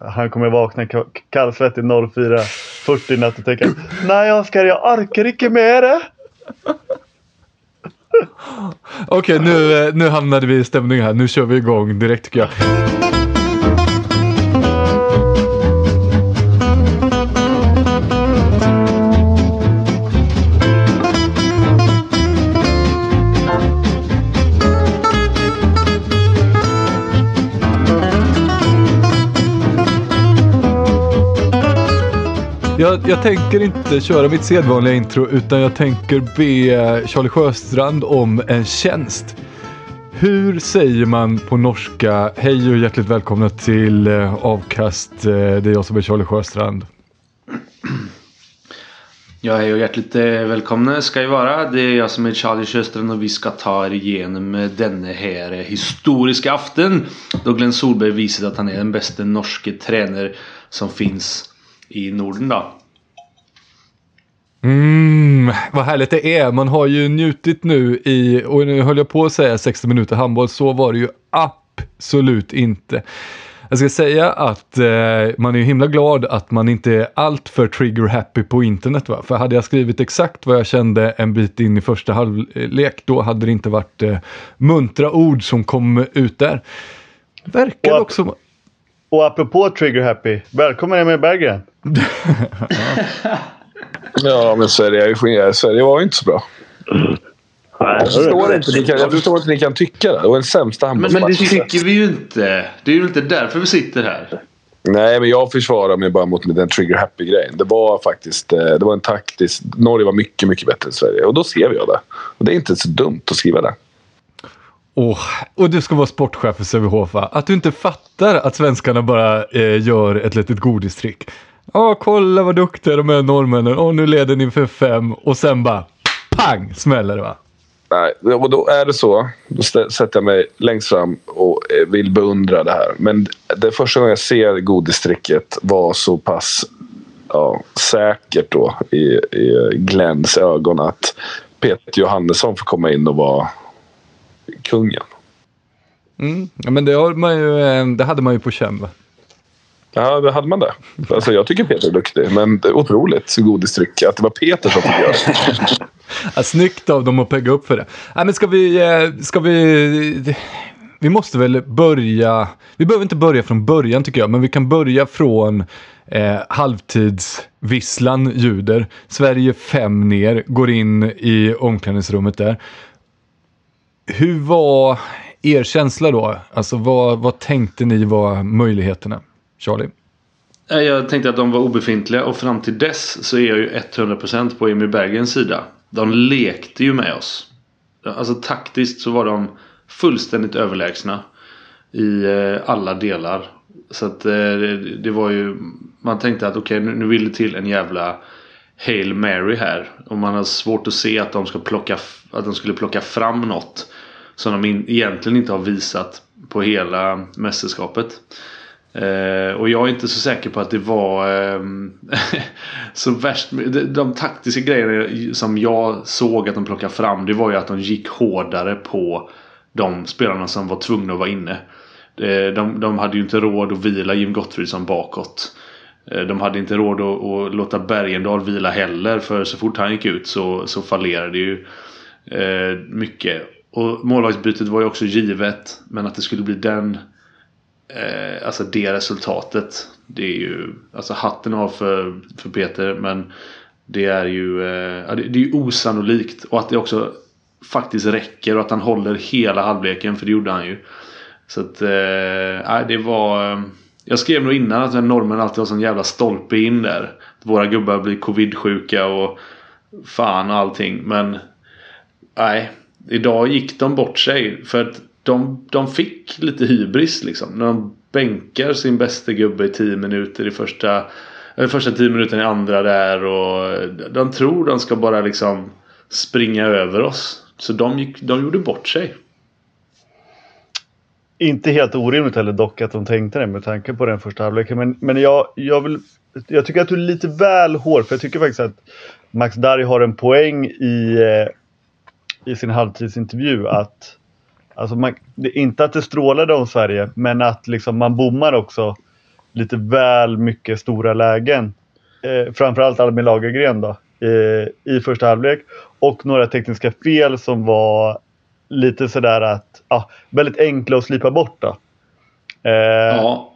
Han kommer vakna kallsvettig 04.40 i natt och tänka Nej Oskar, jag orkar inte med det. Okej, nu, eh, nu hamnade vi i stämning här. Nu kör vi igång direkt tycker jag. Jag, jag tänker inte köra mitt sedvanliga intro utan jag tänker be Charlie Sjöstrand om en tjänst. Hur säger man på norska hej och hjärtligt välkomna till eh, Avkast. Eh, det är jag som är Charlie Sjöstrand. Ja, hej och hjärtligt eh, välkomna ska jag vara. Det är jag som är Charlie Sjöstrand och vi ska ta er igenom denna här historiska afton. Då Glenn Solberg visade att han är den bästa norske tränare som finns i Norden då. Mm, vad härligt det är. Man har ju njutit nu i, och nu höll jag på att säga 60 minuter handboll, så var det ju absolut inte. Jag ska säga att eh, man är ju himla glad att man inte är allt för trigger happy på internet. Va? För hade jag skrivit exakt vad jag kände en bit in i första halvlek, då hade det inte varit eh, muntra ord som kom ut där. Verkar Och- som... Och apropå Trigger Happy, välkommen Emil Berggren. Ja, men Sverige, är ju- Sverige var ju inte så bra. Jag förstår, inte, ni kan, jag förstår inte ni kan tycka det. Det var den sämsta Men, men det handbollsmatchen. tycker vi ju inte. Det är ju inte därför vi sitter här. Nej, men jag försvarar mig bara mot den trigger happy-grejen. Det var faktiskt eh, det var en taktisk... Norge var mycket, mycket bättre än Sverige. Och då skrev jag det. Och det är inte så dumt att skriva det. Oh, och du ska vara sportchef för Sävehof va? Att du inte fattar att svenskarna bara eh, gör ett litet godistrick. Ja, kolla vad duktiga de är norrmännen. Åh, nu leder ni för fem. Och sen bara pang smäller det va? Nej, och då är det så. Då sätter jag mig längst fram och eh, vill beundra det här. Men det första gången jag ser godistricket var så pass ja, säkert då i, i Glenns ögon att Peter Johannesson får komma in och vara kungen. Mm. Ja, men det, har man ju, eh, det hade man ju på känn va? Ja, det hade man det. Alltså, jag tycker Peter är duktig, men det är otroligt så godistrick att det var Peter som fick göra det. Ja, snyggt av dem att pegga upp för det. Nej, men ska vi, eh, ska vi, vi måste väl börja, vi behöver inte börja från början tycker jag, men vi kan börja från eh, halvtidsvisslan ljuder. Sverige fem ner, går in i omklädningsrummet där. Hur var er känsla då? Alltså vad, vad tänkte ni var möjligheterna? Charlie? Eh, jag tänkte att de var obefintliga och fram till dess så är jag ju 100% på Emil Bergens sida. De lekte ju med oss. Alltså taktiskt så var de fullständigt överlägsna. I eh, alla delar. Så att eh, det, det var ju... Man tänkte att okej nu, nu vill det till en jävla Hail Mary här. Och man har svårt att se att de, ska plocka, att de skulle plocka fram något. Som de in, egentligen inte har visat på hela mästerskapet. Eh, och jag är inte så säker på att det var eh, så värst. De, de taktiska grejerna som jag såg att de plockade fram. Det var ju att de gick hårdare på de spelarna som var tvungna att vara inne. Eh, de, de hade ju inte råd att vila Jim Gottfridsson bakåt. Eh, de hade inte råd att, att låta Bergendahl vila heller. För så fort han gick ut så, så fallerade ju eh, mycket. Och målvaktsbytet var ju också givet. Men att det skulle bli den eh, alltså det resultatet. Det är ju alltså hatten av för, för Peter men det är ju eh, det, det är ju osannolikt och att det också faktiskt räcker och att han håller hela halvleken för det gjorde han ju. Så att eh, det var eh, jag skrev nog innan att normen alltid har sån jävla stolpe in där. Våra gubbar blir covid-sjuka och fan och allting men Nej Idag gick de bort sig för att de, de fick lite hybris liksom. När de bänkar sin bästa gubbe i tio minuter i första eller första tio minuterna i andra där och de tror de ska bara liksom springa över oss. Så de, gick, de gjorde bort sig. Inte helt orimligt heller dock att de tänkte det med tanke på den första halvleken. Men, men jag, jag, vill, jag tycker att du är lite väl hård för jag tycker faktiskt att Max Darry har en poäng i, eh, i sin halvtidsintervju att Alltså man, inte att det strålade om Sverige, men att liksom man bommar också lite väl mycket stora lägen. Eh, framförallt Albin Lagergren då, eh, i första halvlek. Och några tekniska fel som var lite sådär att, ja, väldigt enkla att slipa bort då. Eh, ja.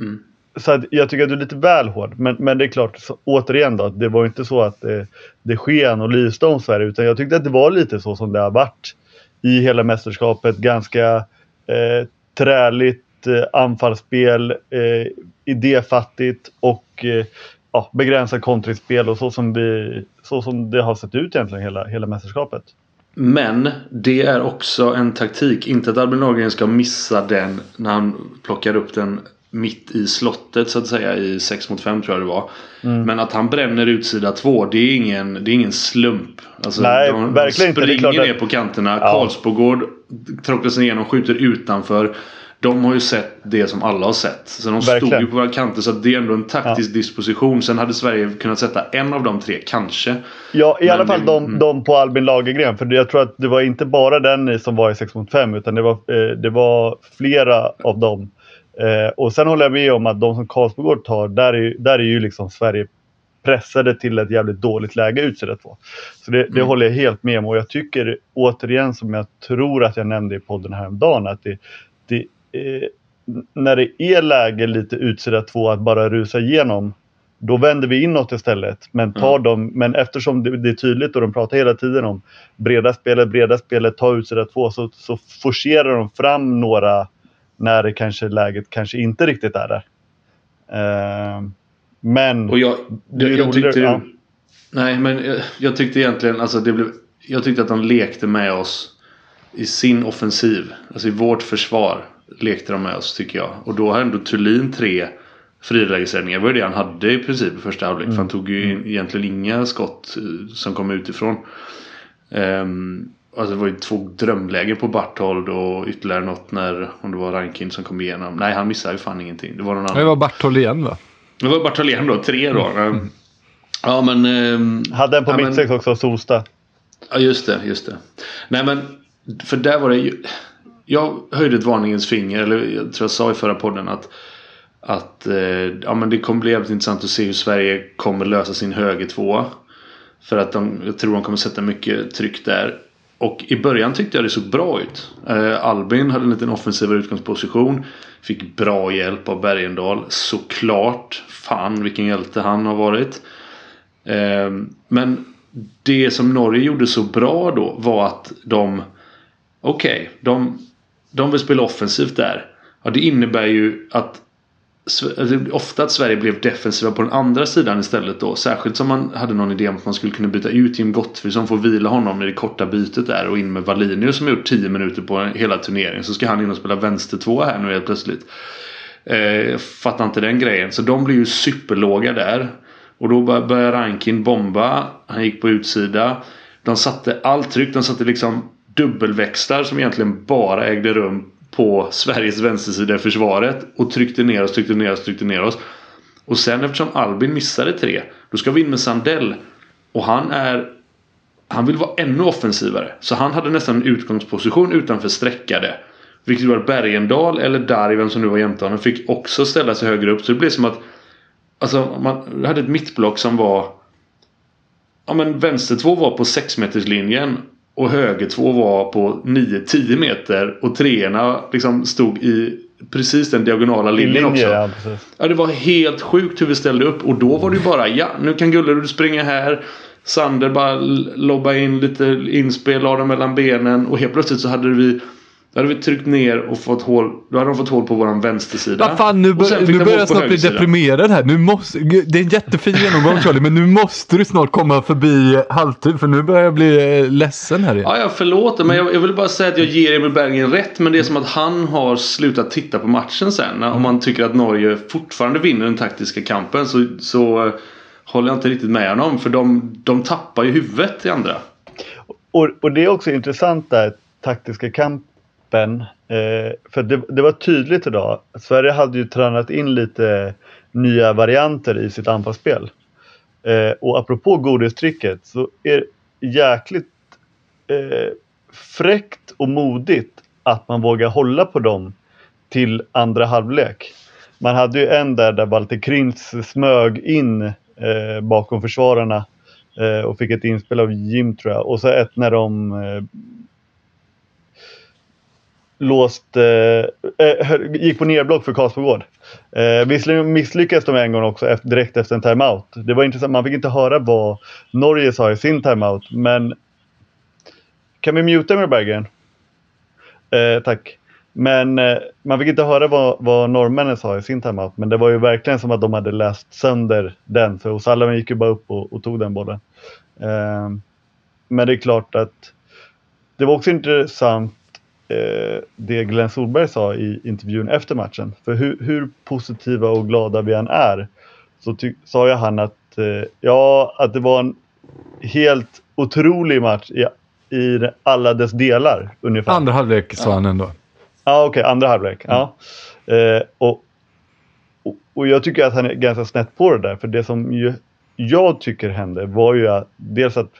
Mm. Så att jag tycker att du är lite väl hård. Men, men det är klart, så, återigen då, det var inte så att det, det sken och lyste om Sverige. Utan jag tyckte att det var lite så som det har varit i hela mästerskapet. Ganska eh, träligt eh, anfallsspel, eh, idéfattigt och eh, ja, begränsat kontringsspel och så som, det, så som det har sett ut egentligen hela, hela mästerskapet. Men det är också en taktik. Inte att Albin Lagergren ska missa den när han plockar upp den mitt i slottet så att säga i 6 mot 5 tror jag det var. Mm. Men att han bränner utsida 2 det är ingen, det är ingen slump. Alltså, Nej, de verkligen inte. De springer ner på kanterna. Ja. Karlsbogård tråcklar sig igenom, skjuter utanför. De har ju sett det som alla har sett. Så de Verkligen. stod ju på våra kanter så det är ändå en taktisk ja. disposition. Sen hade Sverige kunnat sätta en av de tre, kanske. Ja, i Men alla fall det, de, mm. de på Albin Lagergren. För jag tror att det var inte bara den som var i 6 mot 5 utan det var, eh, det var flera av dem. Eh, och sen håller jag med om att de som Karlsbogård tar, där är, där är ju liksom Sverige pressade till ett jävligt dåligt läge utsida två. Så det, det mm. håller jag helt med om och jag tycker återigen som jag tror att jag nämnde i podden häromdagen att det, det när det är läge lite utsida två att bara rusa igenom då vänder vi inåt istället. Men, tar mm. dem, men eftersom det, det, är tydligt och de pratar hela tiden om breda spelet, breda spelet, ta utsida två så, så forcerar de fram några när det kanske läget kanske inte riktigt är där. Uh, men... Och jag, jag, jag tyckte... Ja. Nej, men jag, jag, tyckte egentligen alltså det blev... Jag tyckte att de lekte med oss i sin offensiv. Alltså i vårt försvar lekte de med oss tycker jag. Och då har ändå Thulin tre frilägesräddningar. Det var det han hade i princip i första halvlek. Mm. För han tog ju mm. egentligen inga skott eh, som kom utifrån. Um, alltså det var ju två drömlägen på Barthold och ytterligare något när om det var Rankin som kom igenom. Nej han missade ju fan ingenting. Det var någon annan. Det var Barthold igen va? Det var Barthold igen då, tre då. Mm. Ja men... Um, Hade en på ja, mittsex också, Solsta. Ja just det, just det. Nej men för där var det ju jag höjde ett varningens finger, eller jag tror jag sa i förra podden att att eh, ja, men det kommer bli jävligt intressant att se hur Sverige kommer lösa sin högertvåa. För att de, jag tror de kommer sätta mycket tryck där. Och i början tyckte jag det såg bra ut. Eh, Albin hade en liten offensivare utgångsposition. Fick bra hjälp av Bergendahl. Såklart. Fan vilken hjälte han har varit. Eh, men det som Norge gjorde så bra då var att de Okej, okay, de de vill spela offensivt där. Ja, det innebär ju att alltså, Ofta att Sverige blev defensiva på den andra sidan istället då. Särskilt som man hade någon idé om att man skulle kunna byta ut Jim Gottfridsson. Få vila honom i det korta bytet där och in med Wallinius som har gjort 10 minuter på hela turneringen. Så ska han in och spela vänster två här nu helt plötsligt. Eh, fattar inte den grejen. Så de blir ju superlåga där. Och då börjar Rankin bomba. Han gick på utsida. De satte allt tryck. De satte liksom dubbelväxlar som egentligen bara ägde rum på Sveriges vänstersida i försvaret och tryckte ner oss, tryckte ner oss, tryckte ner oss. Och sen eftersom Albin missade tre då ska vi in med Sandell. Och han är han vill vara ännu offensivare. Så han hade nästan en utgångsposition utanför streckade. Vilket var Bergendal eller Darven som nu var jämte honom fick också ställa sig högre upp. Så det blev som att Alltså man hade ett mittblock som var Ja men vänster två var på 6 linjen och höger två var på 9-10 meter och treorna liksom stod i precis den diagonala linjen linje, också. ja. Ja, det var helt sjukt hur vi ställde upp. Och då var det ju bara, ja, nu kan Gullerud springa här. Sander bara lobba in lite inspel, la dem mellan benen. Och helt plötsligt så hade vi då hade vi tryckt ner och fått hål. Då hade de fått hål på våran vänstersida. Vad fan, nu, bör, nu börjar jag snart bli deprimerad här. Nu måste, det är en jättefin genomgång Charlie, men nu måste du snart komma förbi halvtid för nu börjar jag bli eh, ledsen här igen. Ja, jag förlåter men jag, jag vill bara säga att jag ger Emil Berggren rätt. Men det är som att han har slutat titta på matchen sen. Om man tycker att Norge fortfarande vinner den taktiska kampen så, så eh, håller jag inte riktigt med honom. För de, de tappar ju huvudet i andra. Och, och det är också intressant där, taktiska kampen. Eh, för det, det var tydligt idag. Sverige hade ju tränat in lite nya varianter i sitt anfallsspel. Eh, och apropå godistricket så är det jäkligt eh, fräckt och modigt att man vågar hålla på dem till andra halvlek. Man hade ju en där där Walter Krintz smög in eh, bakom försvararna eh, och fick ett inspel av Jim tror jag. Och så ett när de eh, låst, eh, eh gick på nerblock för Karlsbogård. Eh, visserligen misslyckades de en gång också efter, direkt efter en timeout. Det var intressant, man fick inte höra vad Norge sa i sin timeout. Men kan vi muta med Berggren? Eh, tack. Men eh, man fick inte höra vad, vad norrmännen sa i sin timeout. Men det var ju verkligen som att de hade läst sönder den. För O'Sullivan gick ju bara upp och, och tog den bollen. Eh, men det är klart att det var också intressant eh, det Glenn Solberg sa i intervjun efter matchen. För hur, hur positiva och glada vi än är så sa ju han att, eh, ja, att det var en helt otrolig match i, i alla dess delar ungefär. Andra halvlek sa han ändå. Ja, okej, andra halvlek. Ja. Eh, och, och, och jag tycker att han är ganska snett på det där. För det som ju, jag tycker hände var ju att dels att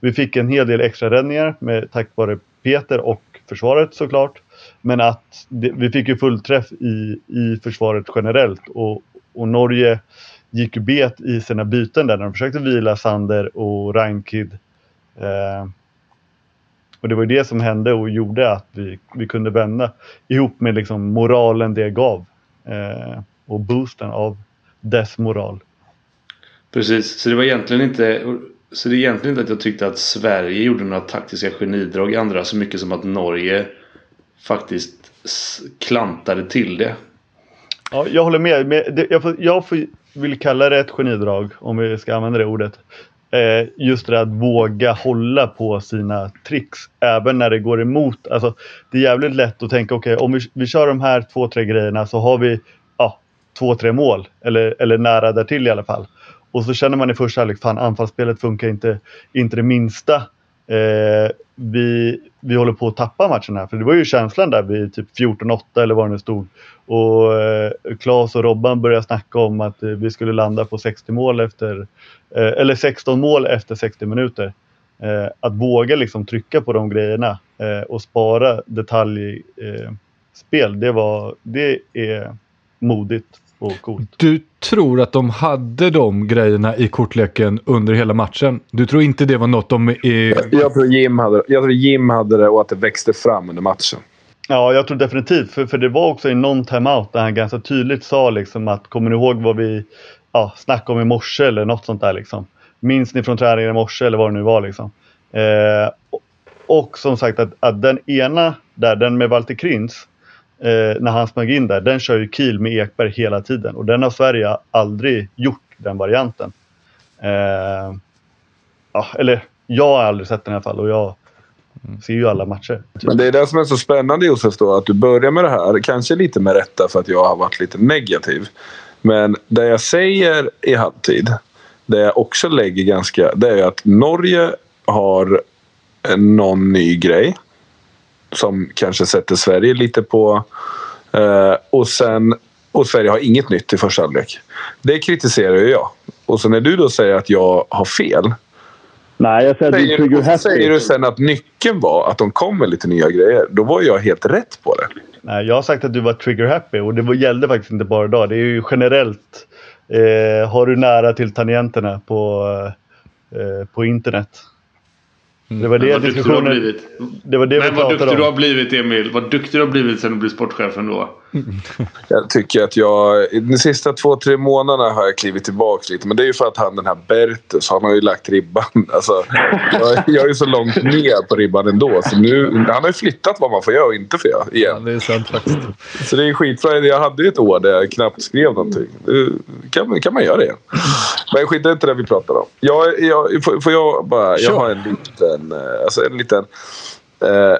vi fick en hel del extra räddningar med, tack vare Peter och försvaret såklart. Men att det, vi fick ju fullträff i, i försvaret generellt. Och, och Norge gick ju bet i sina byten där när de försökte vila Sander och Rankid. Eh, och det var ju det som hände och gjorde att vi, vi kunde vända ihop med liksom moralen det gav. Eh, och boosten av dess moral. Precis, så det var egentligen inte så det är egentligen inte att jag tyckte att Sverige gjorde några taktiska genidrag i andra så mycket som att Norge faktiskt klantade till det. Ja, jag håller med. Jag, får, jag vill kalla det ett genidrag, om vi ska använda det ordet. Eh, just det där att våga hålla på sina tricks, även när det går emot. Alltså, det är jävligt lätt att tänka, okej, om vi, vi kör de här två, tre grejerna så har vi ja, två, tre mål. Eller, eller nära därtill i alla fall. Och så känner man i första halvlek, fan anfallsspelet funkar inte, inte det minsta. Eh, vi, vi håller på att tappa matchen här. För det var ju känslan där vid typ 14-8 eller vad det nu stod. Och eh, Claes och Robban började snacka om att eh, vi skulle landa på 60 mål efter, eh, eller 16 mål efter 60 minuter. Eh, att våga liksom trycka på de grejerna eh, och spara detaljspel, eh, det, var, det är modigt och coolt. Du tror att de hade de grejerna i kortleken under hela matchen? Du tror inte det var något de är... Jag tror Jim hade, jag tror Jim hade det och att det växte fram under matchen. Ja, jag tror definitivt. För, för det var också i någon timeout där han ganska tydligt sa liksom att kommer ni ihåg vad vi ja, snackade om i morse eller något sånt där liksom. Minns ni från träningen i morse eller vad det nu var liksom. Eh, och, och som sagt att, att den ena där, den med Walter Krins, eh, när han smög in där, den kör ju Kiel med Ekberg hela tiden. Och den har Sverige aldrig gjort, den varianten. Eh, ja, eller jag har aldrig sett den i alla fall och jag ser ju alla matcher. Men det är det som är så spännande Josef då, att du börjar med det här. Kanske lite med rätta för att jag har varit lite negativ. Men det jag säger i halvtid, det jag också lägger ganska, det är att Norge har någon ny grej. Som kanske sätter Sverige lite på... Eh, och sen... Och Sverige har inget nytt i första halvlek. Det kritiserar ju jag. Och så när du då säger att jag har fel. Nej, jag säger att du Säger, säger du sen att nyckeln var att de kom med lite nya grejer. Då var jag helt rätt på det. Nej, jag har sagt att du var trigger happy och det gällde faktiskt inte bara idag. Det är ju generellt. Eh, har du nära till tangenterna på, eh, på internet? Det var Men det vad duktig du har diskussionen... blivit. Det var det Men vad duktig du har blivit Emil. Vad duktig du har blivit sen du blev sportchef ändå. Jag tycker att jag... De sista två, tre månaderna har jag klivit tillbaka lite. Men det är ju för att han den här Bertus, han har ju lagt ribban. Alltså, jag, jag är så långt ner på ribban ändå. Så nu, han har ju flyttat vad man får göra och inte får göra Ja, igen. det är sant faktiskt. Så det är skitbra. Jag hade ju ett år där jag knappt skrev någonting. Nu kan, kan man göra det igen. Men skit inte det vi pratar om. Jag, jag, får, får jag bara... Jag har en liten... eh, Alltså en liten... Eh,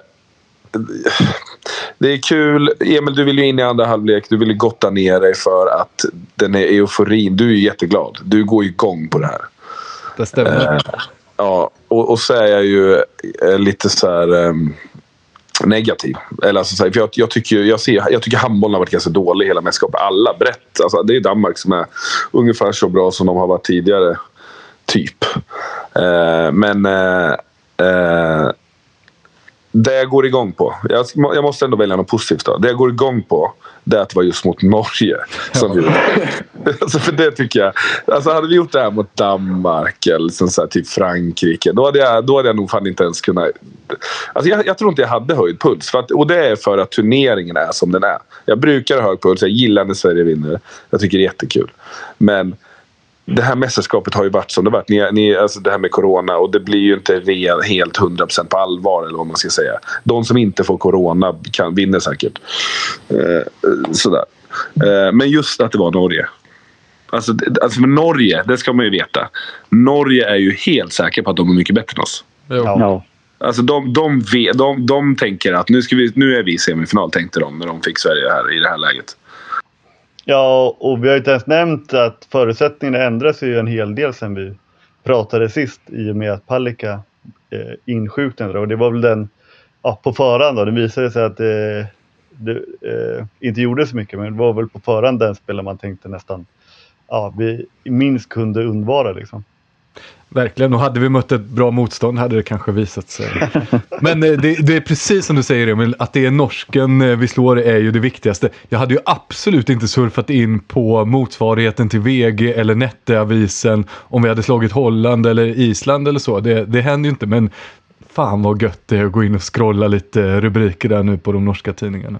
det är kul. Emil, du vill ju in i andra halvlek. Du vill ju gotta ner dig för att den är euforin. Du är ju jätteglad. Du går ju igång på det här. Det stämmer. Ja, och, och så är jag ju eh, lite så här ehm, negativ. Eller alltså, för jag, jag, tycker, jag, ser, jag tycker handbollen har varit ganska dålig hela mästerskapet. Alla brett. Alltså, det är Danmark som är ungefär så bra som de har varit tidigare. Typ. Eh, men eh, eh, det jag går igång på. Jag, jag måste ändå välja något positivt. Då. Det jag går igång på det är att det var just mot Norge. Som vi alltså för det tycker jag. Alltså hade vi gjort det här mot Danmark eller så här, typ Frankrike. Då hade, jag, då hade jag nog fan inte ens kunnat... Alltså jag, jag tror inte jag hade höjd puls. Att, och det är för att turneringen är som den är. Jag brukar ha hög puls. Jag gillar när Sverige vinner. Jag tycker det är jättekul. Men det här mästerskapet har ju varit som det varit. Ni, ni, alltså det här med corona och det blir ju inte re, helt 100% på allvar eller vad man ska säga. De som inte får corona kan, vinner säkert. Eh, sådär. Eh, men just att det var Norge. Alltså, alltså för Norge, det ska man ju veta. Norge är ju helt säkra på att de är mycket bättre än oss. Ja. Alltså de, de, vet, de, de tänker att nu, ska vi, nu är vi i semifinal, tänkte de när de fick Sverige här i det här läget. Ja, och vi har ju inte ens nämnt att förutsättningarna ändras ju en hel del sen vi pratade sist i och med att Palicka eh, insjuknade. Och det var väl den, ja, på förhand då, det visade sig att eh, det eh, inte gjorde så mycket, men det var väl på förhand den spelare man tänkte nästan, ja, vi minst kunde undvara liksom. Verkligen, och hade vi mött ett bra motstånd hade det kanske visat sig. Men eh, det, det är precis som du säger Emil, att det är norsken eh, vi slår är ju det viktigaste. Jag hade ju absolut inte surfat in på motsvarigheten till VG eller Netteavisen om vi hade slagit Holland eller Island eller så. Det, det händer ju inte, men fan vad gött det är att gå in och scrolla lite rubriker där nu på de norska tidningarna.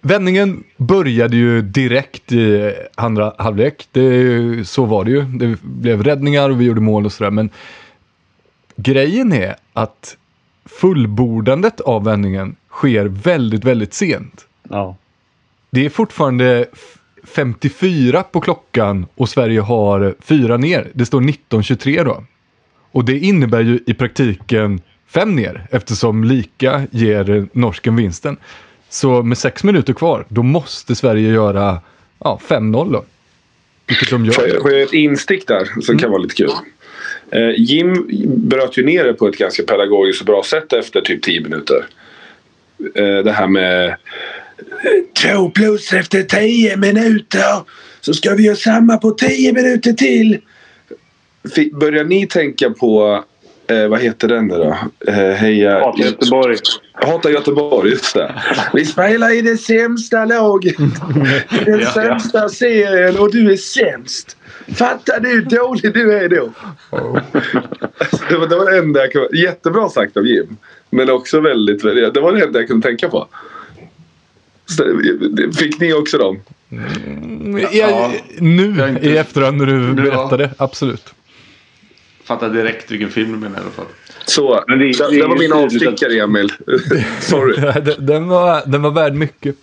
Vändningen började ju direkt i andra halvlek. Det, så var det ju. Det blev räddningar och vi gjorde mål och sådär. Men grejen är att fullbordandet av vändningen sker väldigt, väldigt sent. Ja. Det är fortfarande f- 54 på klockan och Sverige har fyra ner. Det står 19.23 då. Och det innebär ju i praktiken fem ner eftersom lika ger norsken vinsten. Så med sex minuter kvar, då måste Sverige göra ja, 5-0 då. Vilket de Får jag, gör. får jag göra ett instick där som kan vara lite kul? Eh, Jim bröt ju ner det på ett ganska pedagogiskt och bra sätt efter typ 10 minuter. Eh, det här med eh, två plus efter 10 minuter. Så ska vi göra samma på 10 minuter till. Börjar ni tänka på Eh, vad heter den nu då? Eh, heja... Hata Göteborg. Hata Göteborg, just det. Vi spelar i det sämsta laget. I den Ja. sämsta serien och du är sämst. Fattar du hur dålig du är då? det, var, det var det enda jag kunde... Jättebra sagt av Jim. Men också väldigt... väldigt det var det enda jag kunde tänka på. Fick ni också dem? Ja, nu Jag är inte- i efterhand när du Ja. berättade, absolut. Fattar direkt vilken film du menar i alla fall. Så, Men det- det, det det var min avstickare Emil. Sorry. Den- den, var, den var värd mycket.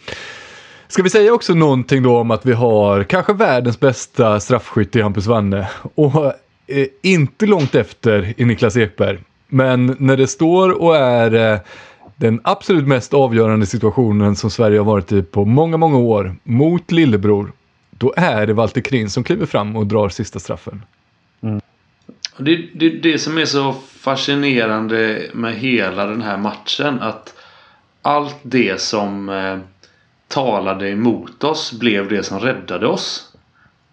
Ska vi säga också någonting då om att vi har kanske världens bästa straffskytt i Hampus Wanne. Och eh, inte långt efter i Niklas Ekberg. Men när det står och är eh, den absolut mest avgörande situationen som Sverige har varit i på många, många år mot lillebror. Då är det Walter Krin som kliver fram och drar sista straffen. Det är det, det som är så fascinerande med hela den här matchen. Att allt det som eh, talade emot oss blev det som räddade oss.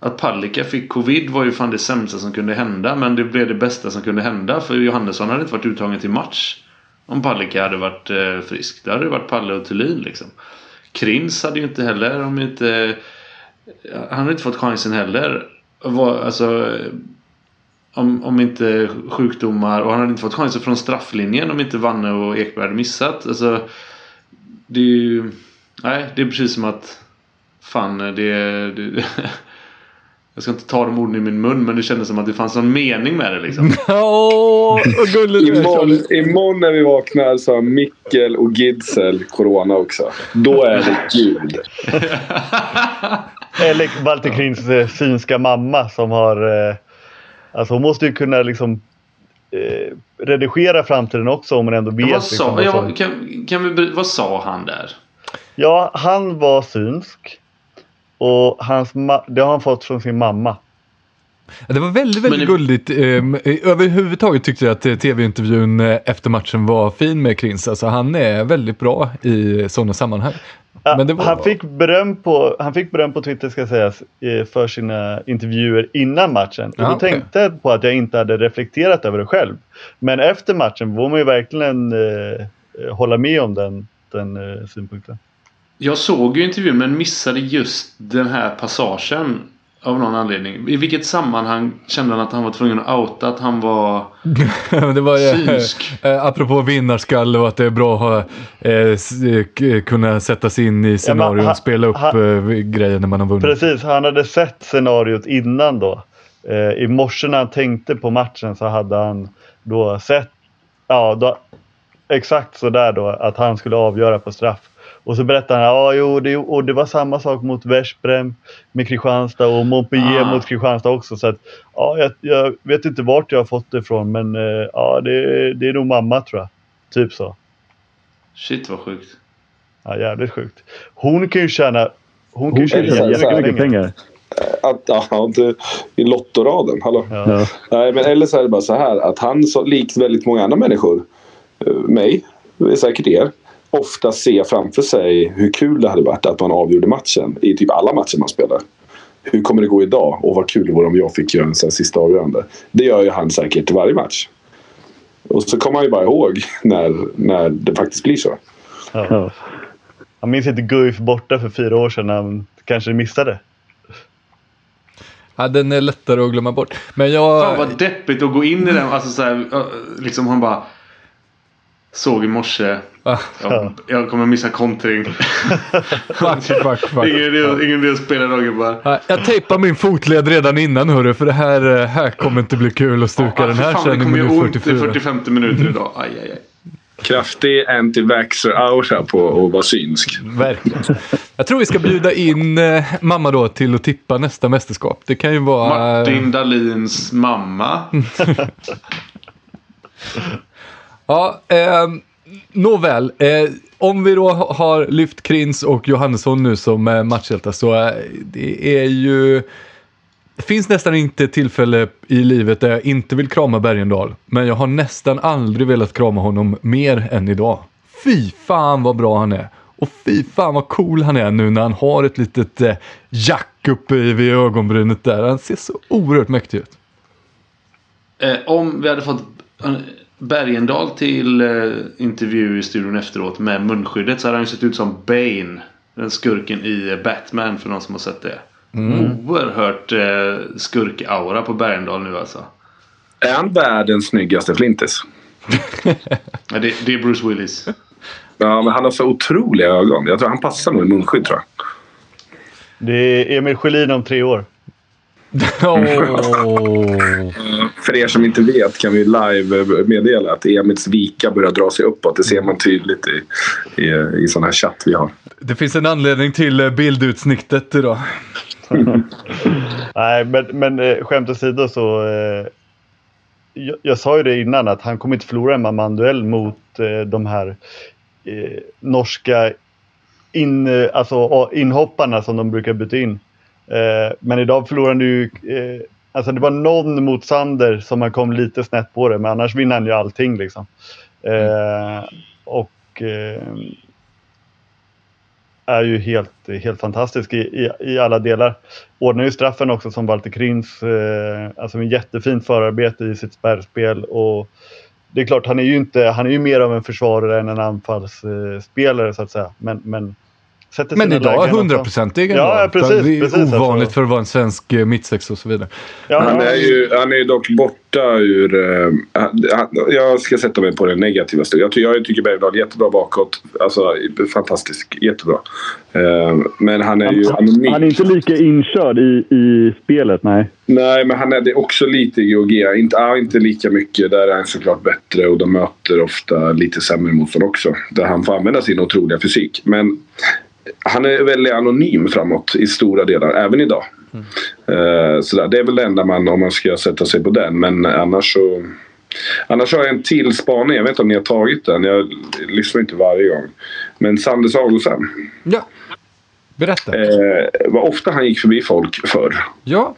Att Palicka fick covid var ju fan det sämsta som kunde hända. Men det blev det bästa som kunde hända. För Johannesson hade inte varit uttagen till match. Om Palicka hade varit eh, frisk. Då hade det varit Palle och Thulin liksom. Krins hade ju inte heller om inte... Eh, han hade inte fått chansen heller. Var, alltså, om, om inte sjukdomar och han hade inte fått chansen från strafflinjen om inte Vanne och Ekberg hade missat. Alltså, det är ju Nej, det är precis som att... Fan, det... det jag ska inte ta de orden i min mun men det kändes som att det fanns någon mening med det liksom. Åh, vad gulligt Imorgon, imorgon när vi vaknar så har Mikkel och Gidsel corona också. Då är det gud. Eller Walter Krins eh, mamma som har... Eh, alltså hon måste ju kunna liksom eh, redigera framtiden också om hon ändå vet. vad, liksom, sa, vad ja, som- kan, kan vi, vad sa han där? Ja, han var synsk. Och hans det har han fått från sin mamma. Ja, Det var väldigt, väldigt Men- gulligt. Ehm, Överhuvudtaget tyckte jag att eh, tv-intervjun eh, efter matchen var fin med Krins. Alltså han är väldigt bra i sådana sammanhang. Ja, Men det var- han, fick beröm på, han fick beröm på Twitter ska sägas för sina intervjuer innan matchen. Och då okej. tänkte jag på att jag inte hade reflekterat över det själv. Men efter matchen får man ju verkligen eh, eh, hålla med om den, den eh, synpunkten. Jag såg ju intervjun men missade just den här passagen. Av någon anledning. I vilket sammanhang kände han att han var tvungen att outa att han var det var synsk? eh, apropå vinnarskalle och att det är bra att ha, eh, eh, kunna sätta sig in i scenarion han- och spela upp han- eh, grejer när man har vunnit. Precis, han hade sett scenariot innan då. Eh, I morse när han tänkte på matchen så hade han då sett, ja, då, exakt så där då, att han skulle avgöra på straff. Och så berättade han, ja jo, det, och det var samma sak mot Veszprem med Kristianstad och Montpellier Ah. mot Kristianstad också. Så att, ja, jag, jag vet inte vart jag har fått det ifrån, men eh, ja, det, det är nog mamma tror jag. Typ så. Shit vad sjukt. Ja, jävligt sjukt. Hon kan ju tjäna, hon kan Hon tjäna kan tjänar tjäna jättemycket pengar. Att, ja, det, I lottoraden. Hallå? Ja. Ja. Nej, men eller så är det bara så här att han, så, likt väldigt många andra människor, eh, mig, säkert er, ofta ser framför sig hur kul det hade varit att man avgjorde matchen i typ alla matcher man spelar. Hur kommer det gå idag? Och vad kul det vore om jag fick göra en sån här sista avgörande. Det gör ju han säkert i varje match. Och så kommer han ju bara ihåg när, när det faktiskt blir så. Ja. Jag minns inte Guif borta för fyra år sedan när han kanske missade. Ja, den är lättare att glömma bort. Men jag... Fan vad deppigt att gå in i den. Alltså så här, liksom han bara. Såg i morse. Jag, jag kommer missa kontring. ingen, idé, att spela dagen bara. Ja, Jag tejpar min fotled redan innan hörru, för det här, eh, här kommer inte bli kul att stuka Ja, den här sen det i kommer göra minut ont i 44. 45 minuter idag. Aj, aj, aj. Kraftig anti-vaxxer-aura på att vara synsk. Verkligen. Jag tror vi ska bjuda in eh, mamma då till att tippa nästa mästerskap. Det kan ju vara... Martin Dahlins mamma. Ja, eh, nåväl. Eh, om vi då har lyft Krins och Johannesson nu som eh, matchhjältar så eh, det är ju... Det finns nästan inte tillfälle i livet där jag inte vill krama Bergendahl. Men jag har nästan aldrig velat krama honom mer än idag. Fy fan vad bra han är. Och fy fan vad cool han är nu när han har ett litet eh, jack uppe vid ögonbrynet där. Han ser så oerhört mäktig ut. Eh, om vi hade fått eh, Bergendahl till eh, intervju i studion efteråt med munskyddet så hade han ju sett ut som Bane. Den skurken i Batman för någon som har sett det. Oerhört eh, skurk-aura på Bergendahl nu alltså. Är han världens snyggaste flintis? Ja, det, det är Bruce Willis. Ja, men han har så otroliga ögon. Jag tror han passar nog i munskydd tror jag. Det är Emil Sjölin om tre år. För er som inte vet kan vi live meddela att Emils vika börjar dra sig uppåt. Det ser man tydligt i, i, i sån här chatt vi har. Det finns en anledning till eh, bildutsnittet idag. Nej, men, men eh, skämt åsido så. Eh, jag, jag sa ju det innan att han kommer inte förlora en man-man-duell mot eh, de här eh, norska in, eh, alltså, inhopparna som de brukar byta in. Eh, men idag förlorade han ju. Eh, alltså det var någon mot Sander som han kom lite snett på det, men annars vinner han ju allting liksom. Eh, och eh, är ju helt, helt fantastisk i, i, i alla delar. Ordnar ju straffen också som Walter Krins. Eh, alltså en jättefint förarbete i sitt spärrspel. Och det är klart, han är ju, inte, han är ju mer av en försvarare än en anfallsspelare så att säga. Men, men sätter Men idag. 100% egen Ja, dag. precis, Det är precis, ovanligt alltså. för att vara en svensk eh, mittsex och så vidare. Ja, Han är ju han är ju dock borta ur... eh, han- han- jag ska sätta mig på den negativa stugan. Jag, ty- jag tycker Bergdahl är jättebra bakåt. Alltså fantastisk. Jättebra. Eh, men han är ju Han, anonym. han är inte lika inkörd i, i spelet, nej. Nej, men han är det också lite i GOG. Inte, ja, inte lika mycket. Där är han såklart bättre och de möter ofta lite sämre motstånd också. Där han får använda sin otroliga fysik. Men han är väldigt anonym framåt i stora delar, även idag. Eh, sådär. Det är väl det enda man, om man ska sätta sig på den. Men annars så... Annars har jag en till spaning. Jag vet inte om ni har tagit den. Jag lyssnar inte varje gång. Men Sander Sagosen. Ja. Berätta. Eh, vad ofta han gick förbi folk förr. Ja.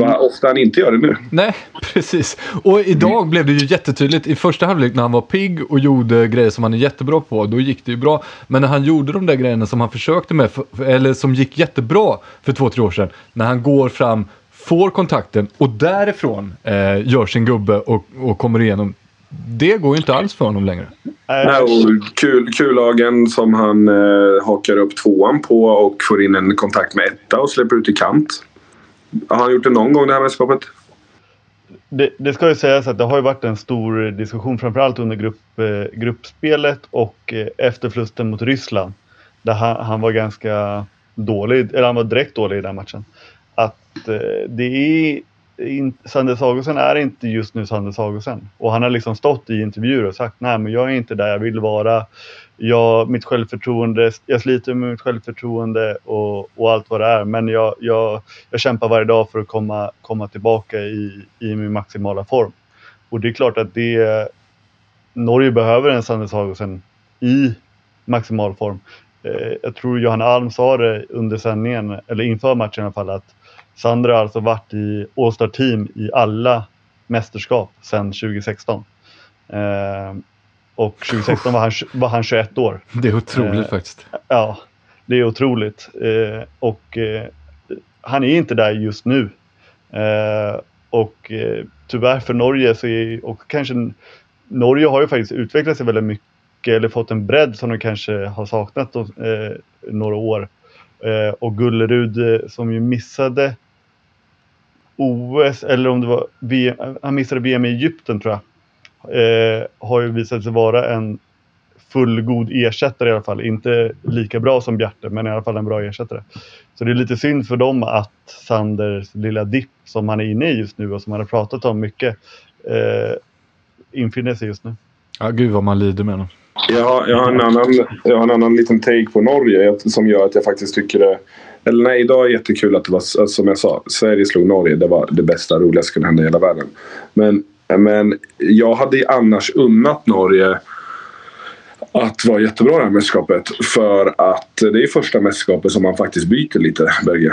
Vad ofta han inte gör det nu. Nej, precis. Och idag blev det ju jättetydligt. I första halvlek när han var pigg och gjorde grejer som han är jättebra på, då gick det ju bra. Men när han gjorde de där grejerna som han försökte med, eller som gick jättebra för två, tre år sedan. När han går fram, får kontakten och därifrån eh, gör sin gubbe och, och kommer igenom. Det går ju inte alls för honom längre. Nej, och kul, kullagen som han eh, hakar upp tvåan på och får in en kontakt med etta och släpper ut i kant. Har han gjort det någon gång det här mästerskapet? det, det ska ju sägas att det har ju varit en stor diskussion framförallt under grupp, eh, gruppspelet och eh, efter förlusten mot Ryssland. Där han, han var ganska dålig, eller han var direkt dålig i den matchen. Att eh, det är in, Sander Sagosen är inte just nu Sander Sagosen. Och han har liksom stått i intervjuer och sagt nej men jag är inte där jag vill vara. Jag, mitt självförtroende, jag sliter med mitt självförtroende och, och allt vad det är. Men jag, jag, jag kämpar varje dag för att komma, komma tillbaka i, i min maximala form. Och det är klart att det Norge behöver en Sander Sagosen i maximal form. Eh, jag tror Johanna Alm sa det under sändningen, eller inför matchen i alla fall, att Sander har alltså varit i All-Star Team i alla mästerskap sedan 2016. Och 2016 var han, var han 21 år. Det är otroligt Eh, faktiskt. Ja, det är otroligt. Eh, och eh, han är inte där just nu. Eh, och eh, tyvärr för Norge så är och kanske Norge har ju faktiskt utvecklat sig väldigt mycket eller fått en bredd som de kanske har saknat då, eh, några år. Och Gullerud som ju missade OS eller om det var VM, han missade VM i Egypten tror jag. Eh, har ju visat sig vara en fullgod ersättare i alla fall. Inte lika bra som Bjarte, men i alla fall en bra ersättare. Så det är lite synd för dem att Sanders lilla dipp som han är inne i just nu och som han har pratat om mycket eh, infinner sig just nu. Ja, gud vad man lider med honom. Jag har, jag, har en annan, jag har en annan liten take på Norge som gör att jag faktiskt tycker det... Eller nej, idag är det jättekul att det var som jag sa. Sverige slog Norge. Det var det bästa, roligaste som kunde hända i hela världen. Men, men jag hade annars unnat Norge att vara jättebra i det här mästerskapet. För att det är första mästerskapet som man faktiskt byter lite, Berge.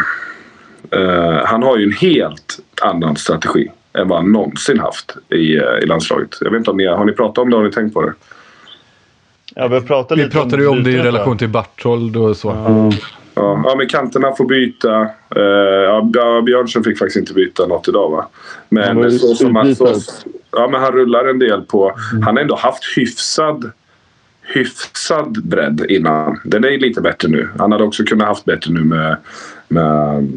Eh, han har ju en helt annan strategi än vad han någonsin haft i, eh, i landslaget. Jag vet inte om ni har ni pratat om det? Har ni tänkt på det? Ja, vi pratat Vi lite pratade ju om det i relation till Barthold och så. Ja, ja, men kanterna får byta. Eh, ja, Björnsen fick faktiskt inte byta något idag va? Han Men så som han, så, ja, men han rullar en del på... Han har ändå haft hyfsad, hyfsad bredd innan. Den är lite bättre nu. Han hade också kunnat haft bättre nu med, med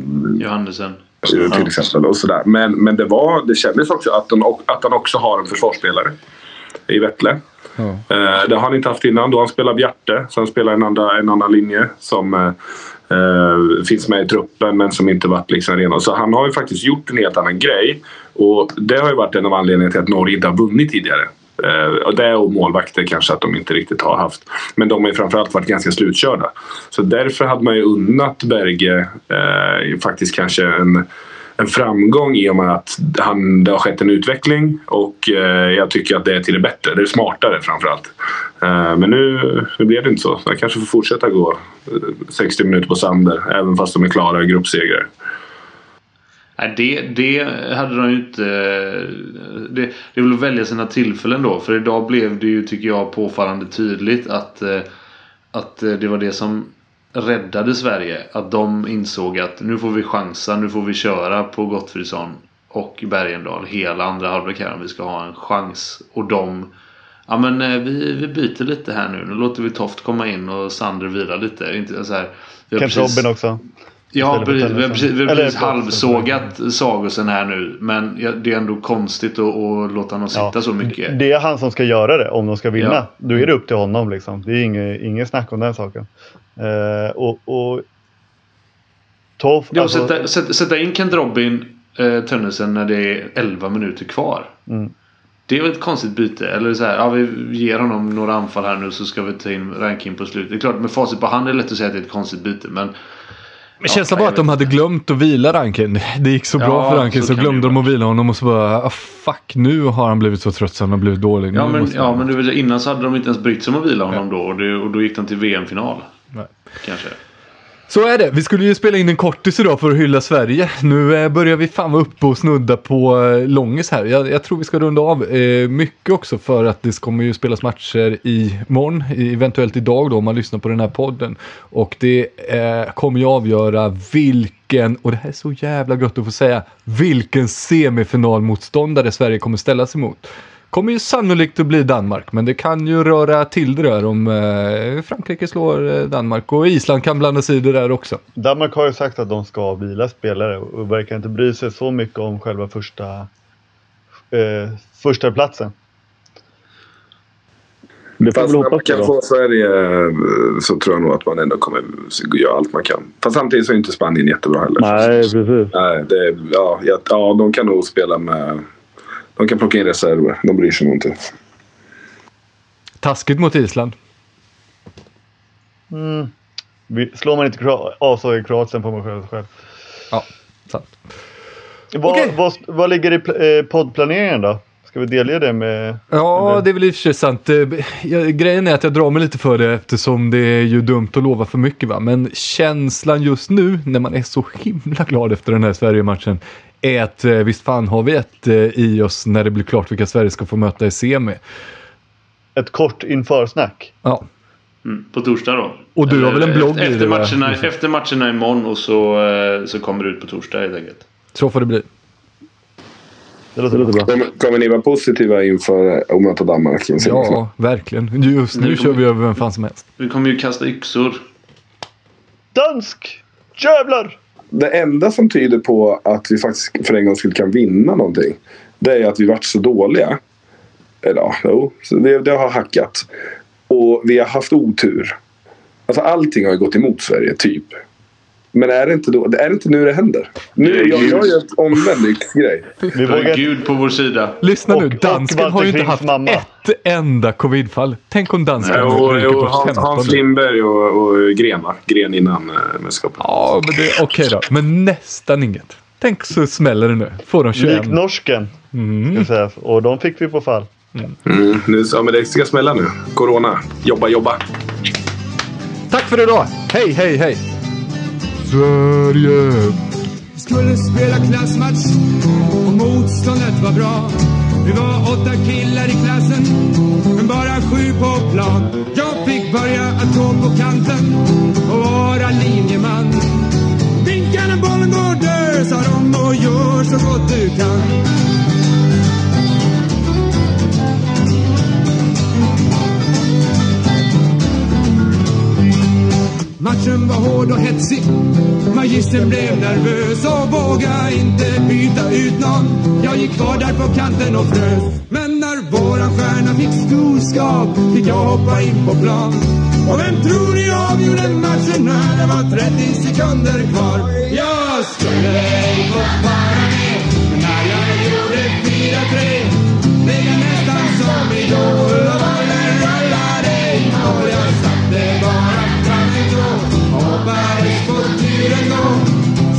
Johannesen. till exempel. Och sådär. Men, men det, var, det kändes också att, de, att han också har en försvarsspelare i Vettle. Ja. Eh, det har han inte haft innan. Då han spelar Bjarte. Så han spelar en, andra, en annan linje som eh, eh, finns med i truppen men som inte varit liksom redo. Så han har ju faktiskt gjort en helt annan grej. Och det har ju varit en av anledningarna till att Norge inte har vunnit tidigare. Eh, det och målvakter kanske att de inte riktigt har haft. Men de har ju framförallt varit ganska slutkörda. Så därför hade man ju unnat Berge eh, faktiskt kanske en en framgång i och med att han, det har skett en utveckling och eh, jag tycker att det är till det bättre. Det är smartare framförallt. Eh, men nu, nu blev det inte så. Jag kanske får fortsätta gå eh, 60 minuter på Sander även fast de är klara gruppsegrar. Nej, det, det hade de ju inte... Eh, det, det är väl att välja sina tillfällen då. För idag blev det ju, tycker jag, påfallande tydligt att, eh, att det var det som räddade Sverige. Att de insåg att nu får vi chansa, nu får vi köra på Gottfridsson och Bergendahl hela andra halvlek här om vi ska ha en chans. Och de Ja men eh, vi, vi byter lite här nu. Nu låter vi Toft komma in och Sander vila lite. Inte så här, vi Kent precis- Robin också. Ja, precis. Vi har precis, vi har precis halvsågat Sagosen här nu. Men det är ändå konstigt att, att låta honom sitta Ja. så mycket. Det är han som ska göra det om de ska vinna. Ja. Då är det upp till honom. Liksom. Det är inget, inget snack om den saken. Eh, och, och Toff, Ja, alltså, sätta, sätta, sätta in Kent Robin, eh, Tönnesen när det är 11 minuter kvar. Mm. Det är väl ett konstigt byte. Eller så här, ja, vi ger honom några anfall här nu så ska vi ta in ranking på slutet. Det är klart med facit på hand är det lätt att säga att det är ett konstigt byte. Men Men känslan Ja, var jag att de vet hade glömt att vila Rankin. Det gick så bra Ja, för Rankin så så, glömde de att vila honom och så bara ah, fuck nu har han blivit så trött så han har blivit dålig. Nu Ja men, ja, men vill säga, innan så hade de inte ens brytt sig om att vila honom då. Och, det, och då gick de till VM-final. Nej. Kanske. Så är det. Vi skulle ju spela in en kortis idag för att hylla Sverige. Nu eh, börjar vi fan vara uppe och snudda på eh, långis här. Jag, jag tror vi ska runda av eh, mycket också för att det kommer ju spelas matcher imorgon, eventuellt idag då om man lyssnar på den här podden. Och det eh, kommer ju avgöra vilken, och det här är så jävla gött att få säga, vilken semifinalmotståndare Sverige kommer ställas emot. Kommer ju sannolikt att bli Danmark, men det kan ju röra till det där om eh, Frankrike slår eh, Danmark och Island kan blanda sig i det där också. Danmark har ju sagt att de ska vila spelare och verkar inte bry sig så mycket om själva första, eh, första platsen. Det får Fast när man kan då. få Sverige eh, så tror jag nog att man ändå kommer göra allt man kan. Fast samtidigt så är inte Spanien jättebra heller. Nej, precis. Nej, det, ja, ja, de kan nog spela med... De kan plocka in reserver. De bryr sig nog inte. Taskigt mot Island. Vi, slår man inte avslag i Kroatien får man skylla sig själv. Ja, sant. Vad, Okej. vad, vad ligger i eh, poddplaneringen då? Ska vi delge det med... Ja, eller? det är väl i och för sig sant. Eh, Grejen är att jag drar mig lite för det eftersom det är ju dumt att lova för mycket va. Men känslan just nu när man är så himla glad efter den här Sverige-matchen är att eh, visst fan har vi ett eh, i oss när det blir klart vilka Sverige ska få möta i semi. Ett kort införsnack. Ja, Mm, på torsdag då. Och du har väl en blogg i efter, det, va? matcherna, efter matcherna imorgon och så, eh, så kommer det ut på torsdag helt enkelt. så får det bli. Det låter Det låter bra. Kommer, kommer ni vara positiva inför att möta Danmark i? Ja, verkligen. Just nu Nu kör vi över vem fan som helst. Vi kommer ju kasta yxor. Dansk! Jävlar! Det enda som tyder på att vi faktiskt för en gångs skull kan vinna någonting. Det är att vi varit så dåliga. Eller ja, jo. Det, det har hackat. Och vi har haft otur. Alltså allting har ju gått emot Sverige, typ. Men är det inte, då, är det inte nu det händer? Nu, jag, jag gör ett omvänd yxgrej. Vi har vågar... Gud på vår sida. Lyssna Och- nu, och dansken har ju inte haft mamma. ett enda covidfall. Tänk om dansken Jo, ryker jo, på Hans, 15. Hans Lindberg och, och Gren va? Gren innan äh, mästerskapet. Ja, men det okej då. Men nästan inget. Tänk så smäller det nu. Får de 21. Lik norsken. Mm. Säga. Och de fick vi på fall. Mm, nu, ja, men det ska smälla nu. Corona. Jobba, jobba. Tack för idag. Hej, hej, hej. Sverige. skulle spela klassmatch och motståndet var bra. Vi var åtta killar i klassen, men bara sju på plan. Jag fick börja att gå på kanten och vara linjeman. Vinka när bollen går dör, sa de och gör så gott du kan. Matchen var hård och hetsig. Magistern blev nervös och vågade inte byta ut någon. Jag gick kvar där på kanten och frös. Men när våran stjärna fick storskap fick jag hoppa in på plan. Och vem tror ni avgjorde matchen när det var 30 sekunder kvar? Jag skulle ej fått vara med. Men när jag gjorde 4-3 blev jag nästan som i år.